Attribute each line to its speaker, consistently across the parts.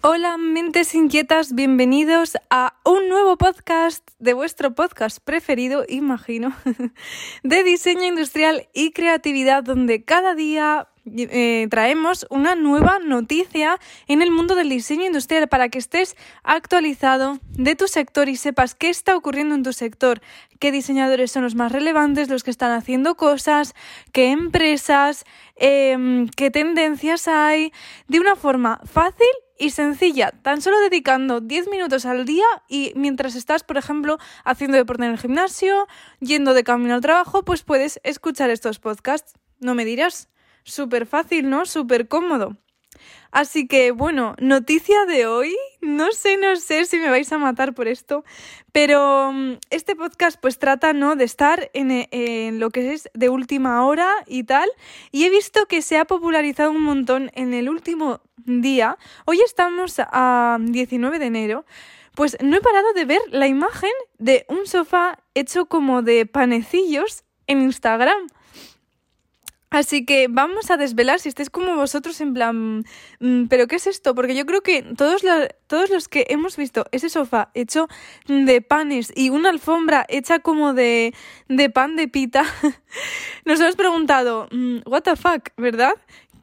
Speaker 1: Hola mentes inquietas, bienvenidos a un nuevo podcast de vuestro podcast preferido, imagino, de diseño industrial y creatividad, donde cada día eh, traemos una nueva noticia en el mundo del diseño industrial para que estés actualizado de tu sector y sepas qué está ocurriendo en tu sector, qué diseñadores son los más relevantes, los que están haciendo cosas, qué empresas, em, qué tendencias hay, de una forma fácil y sencilla, tan solo dedicando 10 minutos al día y mientras estás, por ejemplo, haciendo deporte en el gimnasio, yendo de camino al trabajo, pues puedes escuchar estos podcasts. No me dirás, súper fácil, ¿no? Súper cómodo. Así que bueno, noticia de hoy, no sé, no sé si me vais a matar por esto, pero mm, este podcast pues trata, ¿no? De estar en, en, lo que es de última hora y tal, y he visto que se ha popularizado un montón en el último día, hoy estamos a 19 de enero, pues no he parado de ver la imagen de un sofá hecho como de panecillos en Instagram. Así que vamos a desvelar si estáis como vosotros en plan, mm, pero ¿qué es esto? Porque yo creo que todos, todos los que hemos visto ese sofá hecho de panes y una alfombra hecha como de, de pan de pita, nos hemos preguntado, mm, what the fuck, ¿verdad?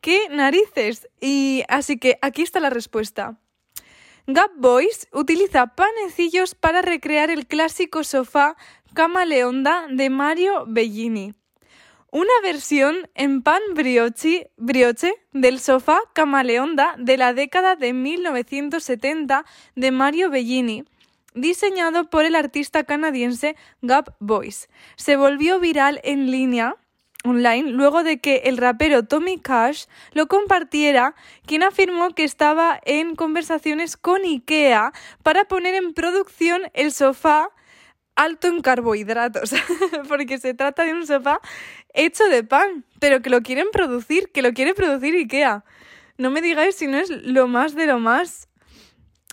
Speaker 1: ¿Qué narices? Y así que aquí está la respuesta. Gap Boys utiliza panecillos para recrear el clásico sofá camaleonda de Mario Bellini una versión en pan brioche, del sofá camaleonda de la década de 1970 de Mario Bellini, diseñado por el artista canadiense Gap Boys. Se volvió viral en línea online luego de que el rapero Tommy Cash lo compartiera, quien afirmó que estaba en conversaciones con IKEA para poner en producción el sofá alto en carbohidratos, porque se trata de un sofá hecho de pan, pero que lo quieren producir, que lo quiere producir IKEA. No me digáis si no es lo más de lo más.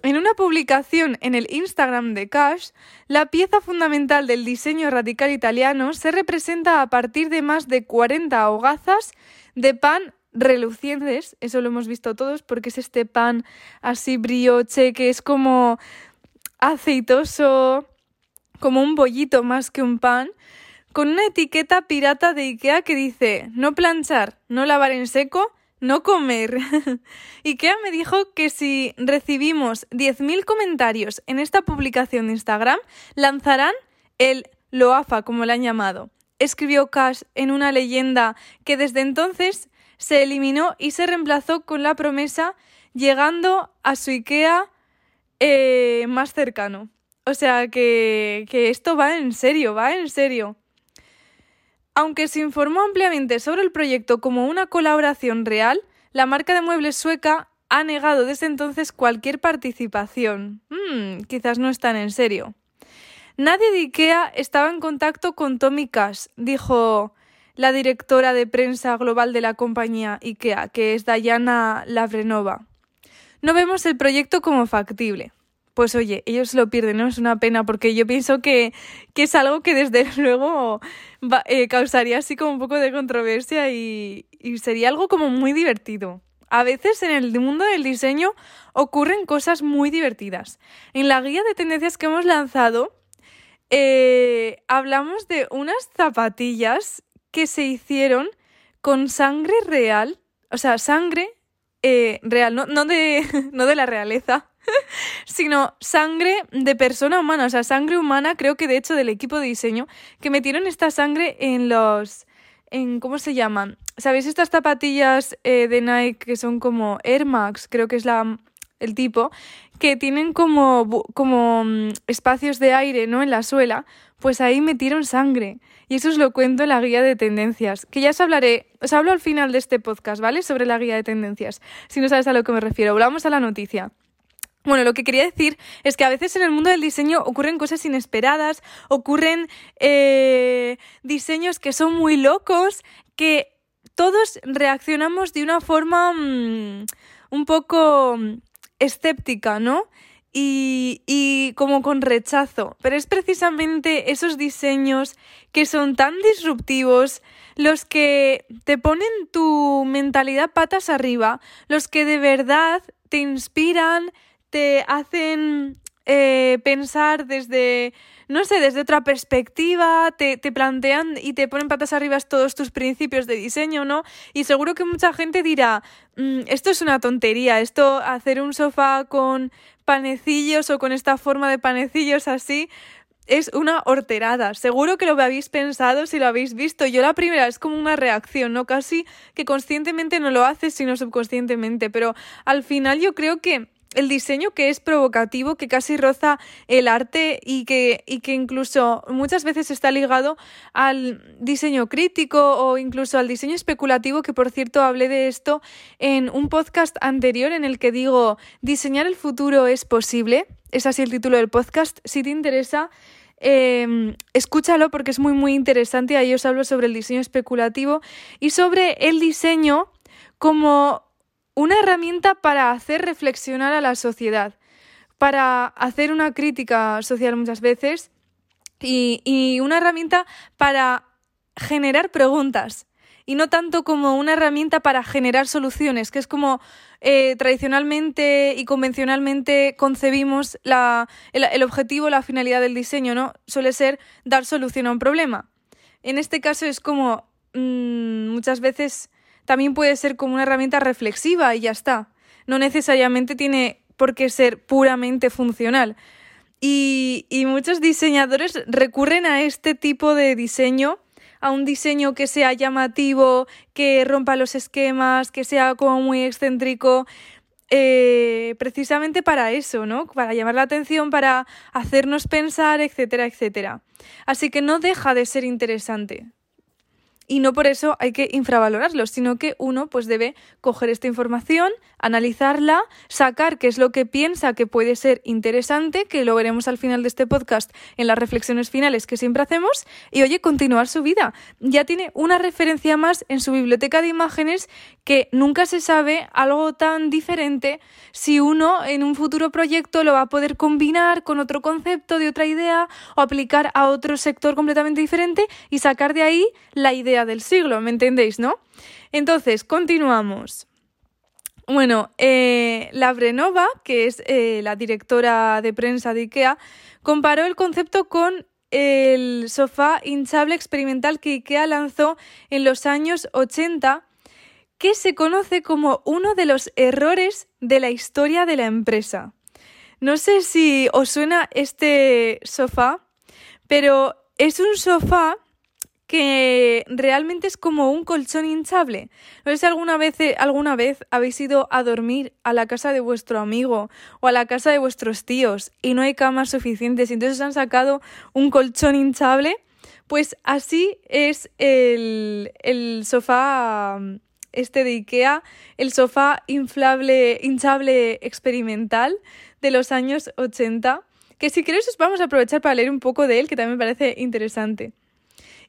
Speaker 1: En una publicación en el Instagram de Cash, la pieza fundamental del diseño radical italiano se representa a partir de más de 40 hogazas de pan relucientes, eso lo hemos visto todos porque es este pan así brioche que es como aceitoso, como un bollito más que un pan, con una etiqueta pirata de Ikea que dice no planchar, no lavar en seco, no comer. Ikea me dijo que si recibimos 10.000 comentarios en esta publicación de Instagram, lanzarán el Loafa, como le han llamado. Escribió Cash en una leyenda que desde entonces se eliminó y se reemplazó con la promesa llegando a su Ikea eh, más cercano. O sea que, que esto va en serio, va en serio. Aunque se informó ampliamente sobre el proyecto como una colaboración real, la marca de muebles sueca ha negado desde entonces cualquier participación. Hmm, quizás no están en serio. Nadie de IKEA estaba en contacto con Tommy Cash, dijo la directora de prensa global de la compañía IKEA, que es Dayana Lavrenova. No vemos el proyecto como factible pues oye, ellos lo pierden, ¿no? Es una pena porque yo pienso que, es algo que desde luego eh, causaría así como un poco de controversia y, sería algo como muy divertido. A veces en el mundo del diseño ocurren cosas muy divertidas. En la guía de tendencias que hemos lanzado, eh, hablamos de unas zapatillas que se hicieron con sangre real, o sea, sangre eh, real, no, no, de, no de la realeza, sino sangre de persona humana, o sea, sangre humana, creo que de hecho del equipo de diseño, que metieron esta sangre en los... En, ¿Cómo se llaman? ¿Sabéis estas zapatillas eh, de Nike que son como Air Max? Creo que es la, el tipo, que tienen como, como mm, espacios de aire, ¿no? En la suela, pues ahí metieron sangre. Y eso os lo cuento en la guía de tendencias, que ya os hablaré, os hablo al final de este podcast, ¿vale? Sobre la guía de tendencias, si no sabes a lo que me refiero. Volvamos a la noticia. Bueno, lo que quería decir es que a veces en el mundo del diseño ocurren cosas inesperadas, ocurren eh, diseños que son muy locos, que todos reaccionamos de una forma mm, un poco mm, escéptica, ¿no? Y, y como con rechazo. Pero es precisamente esos diseños que son tan disruptivos los que te ponen tu mentalidad patas arriba, los que de verdad te inspiran, te hacen eh, pensar desde, no sé, desde otra perspectiva, te, te, plantean y te ponen patas arriba todos tus principios de diseño, ¿no? Y seguro que mucha gente dirá, mm, esto es una tontería, esto, hacer un sofá con panecillos o con esta forma de panecillos así, es una horterada. Seguro que lo habéis pensado si lo habéis visto. Yo la primera es como una reacción, ¿no? Casi que conscientemente no lo haces, sino subconscientemente. Pero al final yo creo que el diseño que es provocativo, que casi roza el arte y que, y que incluso muchas veces está ligado al diseño crítico o incluso al diseño especulativo, que por cierto hablé de esto en un podcast anterior en el que digo, diseñar el futuro es posible. Es así el título del podcast. Si te interesa, eh, escúchalo porque es muy muy interesante. Ahí os hablo sobre el diseño especulativo y sobre el diseño como una herramienta para hacer reflexionar a la sociedad, para hacer una crítica social muchas veces y, y una herramienta para generar preguntas y no tanto como una herramienta para generar soluciones, que es como eh, tradicionalmente y convencionalmente concebimos la, el, objetivo, la finalidad del diseño, ¿no? Suele ser dar solución a un problema. En este caso es como mmm, muchas veces también puede ser como una herramienta reflexiva y ya está. No necesariamente tiene por qué ser puramente funcional. Y, muchos diseñadores recurren a este tipo de diseño a un diseño que sea llamativo, que rompa los esquemas, que sea como muy excéntrico, eh, precisamente para eso, ¿no? Para llamar la atención, para hacernos pensar, etcétera, etcétera. Así que no deja de ser interesante y no por eso hay que infravalorarlos, sino que uno pues debe coger esta información, analizarla, sacar qué es lo que piensa que puede ser interesante, que lo veremos al final de este podcast en las reflexiones finales que siempre hacemos, y oye, continuar su vida. Ya tiene una referencia más en su biblioteca de imágenes que nunca se sabe algo tan diferente si uno en un futuro proyecto lo va a poder combinar con otro concepto de otra idea o aplicar a otro sector completamente diferente y sacar de ahí la idea del siglo, ¿me entendéis, no? Entonces, continuamos. Bueno, eh, la Brenova, que es eh, la directora de prensa de IKEA, comparó el concepto con el sofá hinchable experimental que IKEA lanzó en los años 80, que se conoce como uno de los errores de la historia de la empresa. No sé si os suena este sofá, pero es un sofá que realmente es como un colchón hinchable. No sé si alguna vez, alguna vez habéis ido a dormir a la casa de vuestro amigo o a la casa de vuestros tíos y no hay camas suficientes y entonces han sacado un colchón hinchable. Pues así es el, el sofá este de Ikea, el sofá inflable, hinchable experimental de los años 80, que si queréis os vamos a aprovechar para leer un poco de él, que también me parece interesante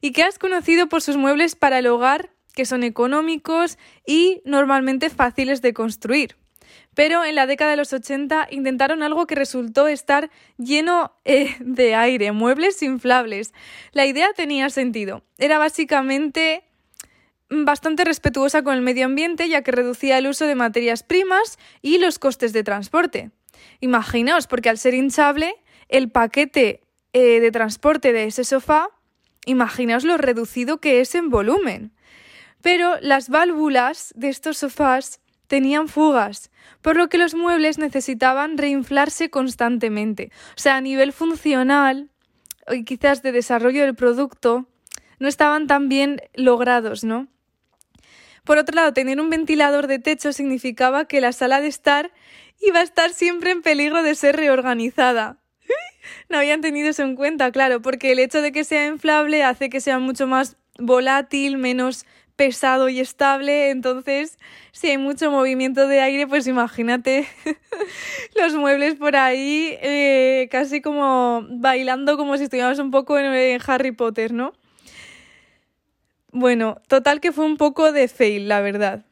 Speaker 1: y que has conocido por sus muebles para el hogar, que son económicos y normalmente fáciles de construir. Pero en la década de los 80 intentaron algo que resultó estar lleno eh, de aire, muebles inflables. La idea tenía sentido. Era básicamente bastante respetuosa con el medio ambiente ya que reducía el uso de materias primas y los costes de transporte. Imaginaos, porque al ser hinchable, el paquete eh, de transporte de ese sofá Imaginaos lo reducido que es en volumen. Pero las válvulas de estos sofás tenían fugas, por lo que los muebles necesitaban reinflarse constantemente. O sea, a nivel funcional y quizás de desarrollo del producto, no estaban tan bien logrados, ¿no? Por otro lado, tener un ventilador de techo significaba que la sala de estar iba a estar siempre en peligro de ser reorganizada. no habían tenido eso en cuenta, claro, porque el hecho de que sea inflable hace que sea mucho más volátil, menos pesado y estable, entonces si hay mucho movimiento de aire, pues imagínate los muebles por ahí eh, casi como bailando como si estuviéramos un poco en, en Harry Potter, ¿no? Bueno, total que fue un poco de fail, la verdad.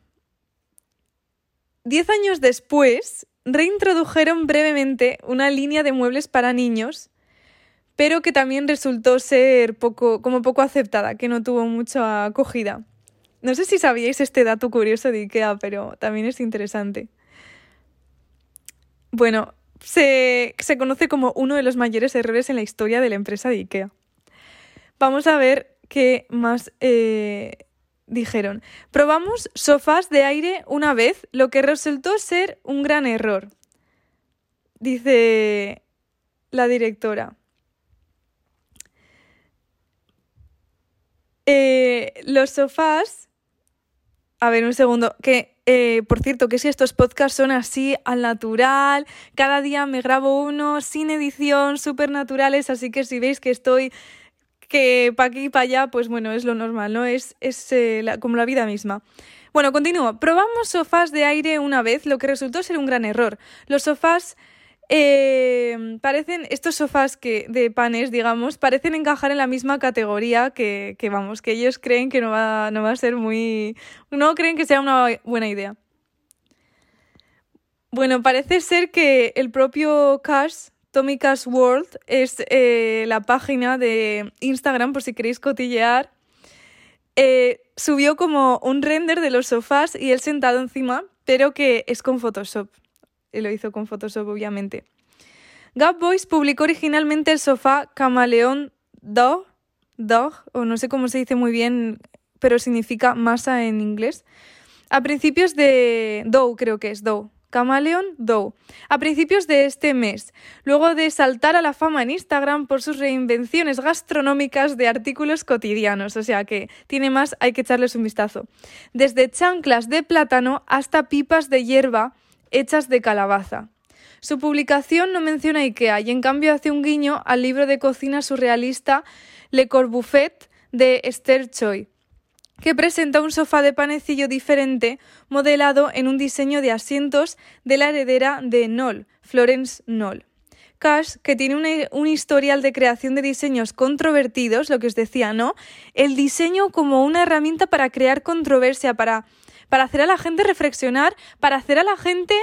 Speaker 1: Diez años después reintrodujeron brevemente una línea de muebles para niños, pero que también resultó ser poco, como poco aceptada, que no tuvo mucha acogida. No sé si sabíais este dato curioso de IKEA, pero también es interesante. Bueno, se, conoce como uno de los mayores errores en la historia de la empresa de IKEA. Vamos a ver qué más eh, dijeron. Probamos sofás de aire una vez, lo que resultó ser un gran error. Dice la directora. Eh, los sofás a ver, un segundo. Que, eh, por cierto, que si estos podcasts son así al natural, cada día me grabo uno sin edición, súper naturales, así que si veis que estoy que para aquí y para allá, pues bueno, es lo normal, ¿no? Es, es eh, como la vida misma. Bueno, continúo. Probamos sofás de aire una vez, lo que resultó ser un gran error. Los sofás eh, parecen, estos sofás que, de panes, digamos, parecen encajar en la misma categoría que, que, vamos, que ellos creen que no va, no va a ser muy... no creen que sea una buena idea. Bueno, parece ser que el propio Cash, Tommy Cash World, es eh, la página de Instagram, por si queréis cotillear, eh, subió como un render de los sofás y él sentado encima, pero que es con Photoshop lo hizo con Photoshop obviamente. Gap Boys publicó originalmente el sofá Camaleón Dog, Dog, o no sé cómo se dice muy bien, pero significa masa en inglés, a principios de... Dow creo que es, Dow. Camaleon Dow, a principios de este mes, luego de saltar a la fama en Instagram por sus reinvenciones gastronómicas de artículos cotidianos, o sea que tiene más, hay que echarles un vistazo. Desde chanclas de plátano hasta pipas de hierba hechas de calabaza. Su publicación no menciona IKEA y en cambio hace un guiño al libro de cocina surrealista Le Corbuffet de Esther Choi, que presenta un sofá de panecillo diferente modelado en un diseño de asientos de la heredera de Knoll, Florence Knoll. Cash, que tiene un, historial de creación de diseños controvertidos, lo que os decía, ¿no? El diseño como una herramienta para crear controversia, para para hacer a la gente reflexionar, para hacer a la gente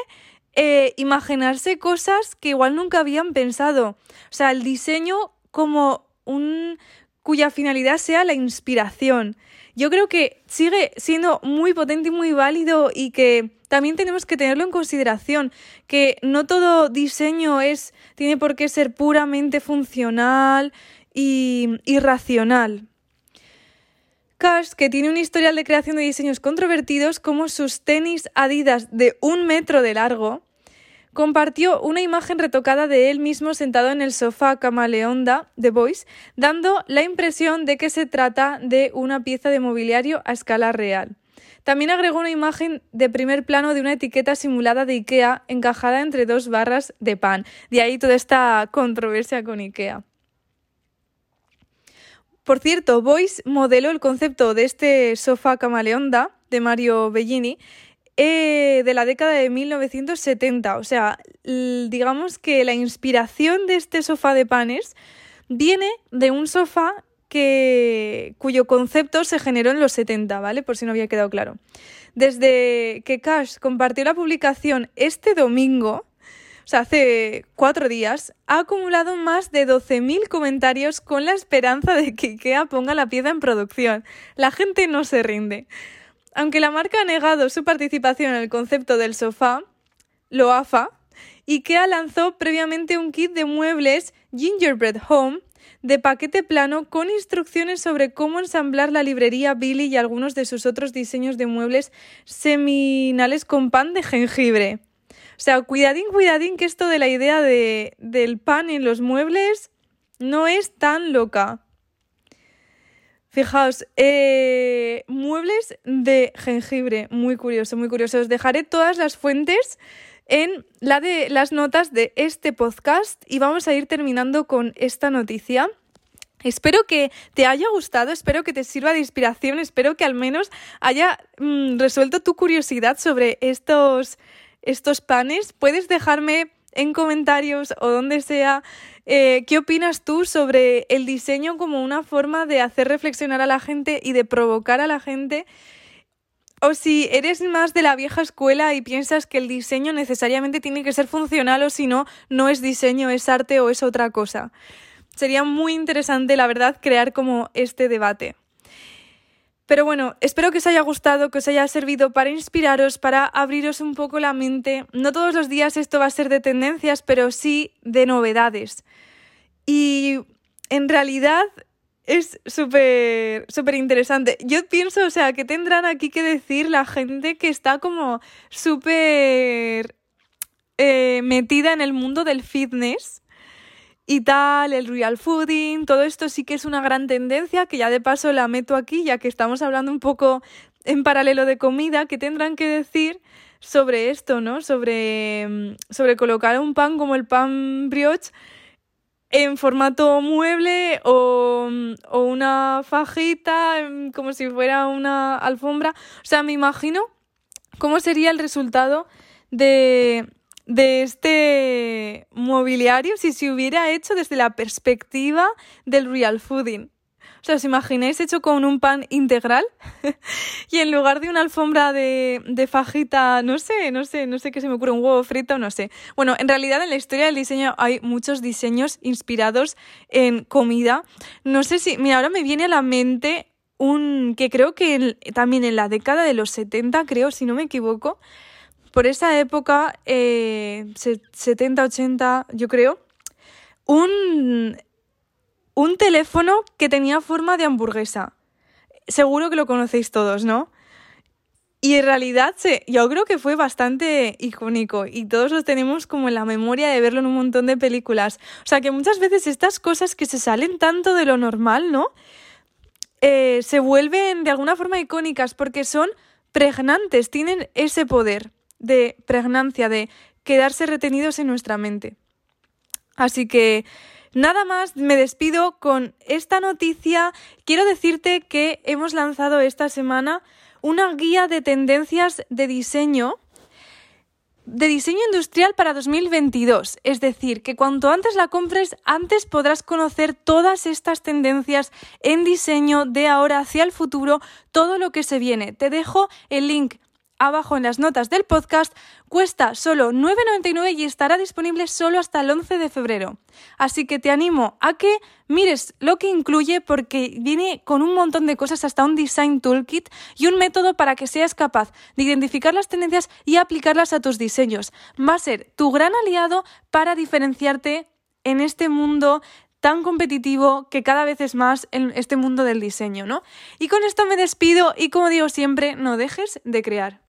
Speaker 1: eh, imaginarse cosas que igual nunca habían pensado. O sea, el diseño como un cuya finalidad sea la inspiración. Yo creo que sigue siendo muy potente y muy válido y que también tenemos que tenerlo en consideración, que no todo diseño es tiene por qué ser puramente funcional y, racional. Cash, que tiene un historial de creación de diseños controvertidos como sus tenis Adidas de un metro de largo, compartió una imagen retocada de él mismo sentado en el sofá camaleonda de Boys, dando la impresión de que se trata de una pieza de mobiliario a escala real. También agregó una imagen de primer plano de una etiqueta simulada de IKEA encajada entre dos barras de pan. De ahí toda esta controversia con IKEA. Por cierto, Boyce modeló el concepto de este sofá camaleonda de Mario Bellini eh, de la década de 1970. O sea, digamos que la inspiración de este sofá de panes viene de un sofá que, cuyo concepto se generó en los 70, ¿vale? Por si no había quedado claro. Desde que Cash compartió la publicación este domingo, o sea, hace cuatro días, ha acumulado más de 12.000 comentarios con la esperanza de que IKEA ponga la pieza en producción. La gente no se rinde. Aunque la marca ha negado su participación en el concepto del sofá, lo AFA, IKEA lanzó previamente un kit de muebles Gingerbread Home de paquete plano con instrucciones sobre cómo ensamblar la librería Billy y algunos de sus otros diseños de muebles seminales con pan de jengibre. O sea, cuidadín, cuidadín, que esto de la idea de, del pan en los muebles no es tan loca. Fijaos, eh, muebles de jengibre, muy curioso, muy curioso. Os dejaré todas las fuentes en la de las notas de este podcast y vamos a ir terminando con esta noticia. Espero que te haya gustado, espero que te sirva de inspiración, espero que al menos haya mm, resuelto tu curiosidad sobre estos estos panes. Puedes dejarme en comentarios o donde sea eh, qué opinas tú sobre el diseño como una forma de hacer reflexionar a la gente y de provocar a la gente o si eres más de la vieja escuela y piensas que el diseño necesariamente tiene que ser funcional o si no, no es diseño, es arte o es otra cosa. Sería muy interesante, la verdad, crear como este debate. Pero bueno, espero que os haya gustado, que os haya servido para inspiraros, para abriros un poco la mente. No todos los días esto va a ser de tendencias, pero sí de novedades. Y en realidad es súper, súper interesante. Yo pienso, o sea, que tendrán aquí que decir la gente que está como súper eh, metida en el mundo del fitness y tal, el real fooding, todo esto sí que es una gran tendencia, que ya de paso la meto aquí, ya que estamos hablando un poco en paralelo de comida, que tendrán que decir sobre esto, ¿no? Sobre, mm, sobre colocar un pan como el pan brioche en formato mueble o, mm, o una fajita, como si fuera una alfombra. O sea, me imagino cómo sería el resultado de, de este mobiliario si se hubiera hecho desde la perspectiva del real fooding. O sea, ¿os imagináis hecho con un pan integral? y en lugar de una alfombra de, de, fajita, no sé, no sé, no sé qué se me ocurre, un huevo frito, no sé. Bueno, en realidad en la historia del diseño hay muchos diseños inspirados en comida. No sé si, mira, ahora me viene a la mente un que creo que también en la década de los 70, creo, si no me equivoco, por esa época, eh, 70, 80, yo creo, un, un teléfono que tenía forma de hamburguesa. Seguro que lo conocéis todos, ¿no? Y en realidad yo creo que fue bastante icónico y todos lo tenemos como en la memoria de verlo en un montón de películas. O sea que muchas veces estas cosas que se salen tanto de lo normal, ¿no? Eh, se vuelven de alguna forma icónicas porque son pregnantes, tienen ese poder de pregnancia, de quedarse retenidos en nuestra mente. Así que nada más, me despido con esta noticia. Quiero decirte que hemos lanzado esta semana una guía de tendencias de diseño de diseño industrial para 2022. Es decir, que cuanto antes la compres, antes podrás conocer todas estas tendencias en diseño de ahora hacia el futuro, todo lo que se viene. Te dejo el link abajo en las notas del podcast, cuesta solo 9,99 y estará disponible solo hasta el 11 de febrero. Así que te animo a que mires lo que incluye porque viene con un montón de cosas, hasta un design toolkit y un método para que seas capaz de identificar las tendencias y aplicarlas a tus diseños. Va a ser tu gran aliado para diferenciarte en este mundo tan competitivo que cada vez es más en este mundo del diseño, ¿no? Y con esto me despido y como digo siempre, no dejes de crear.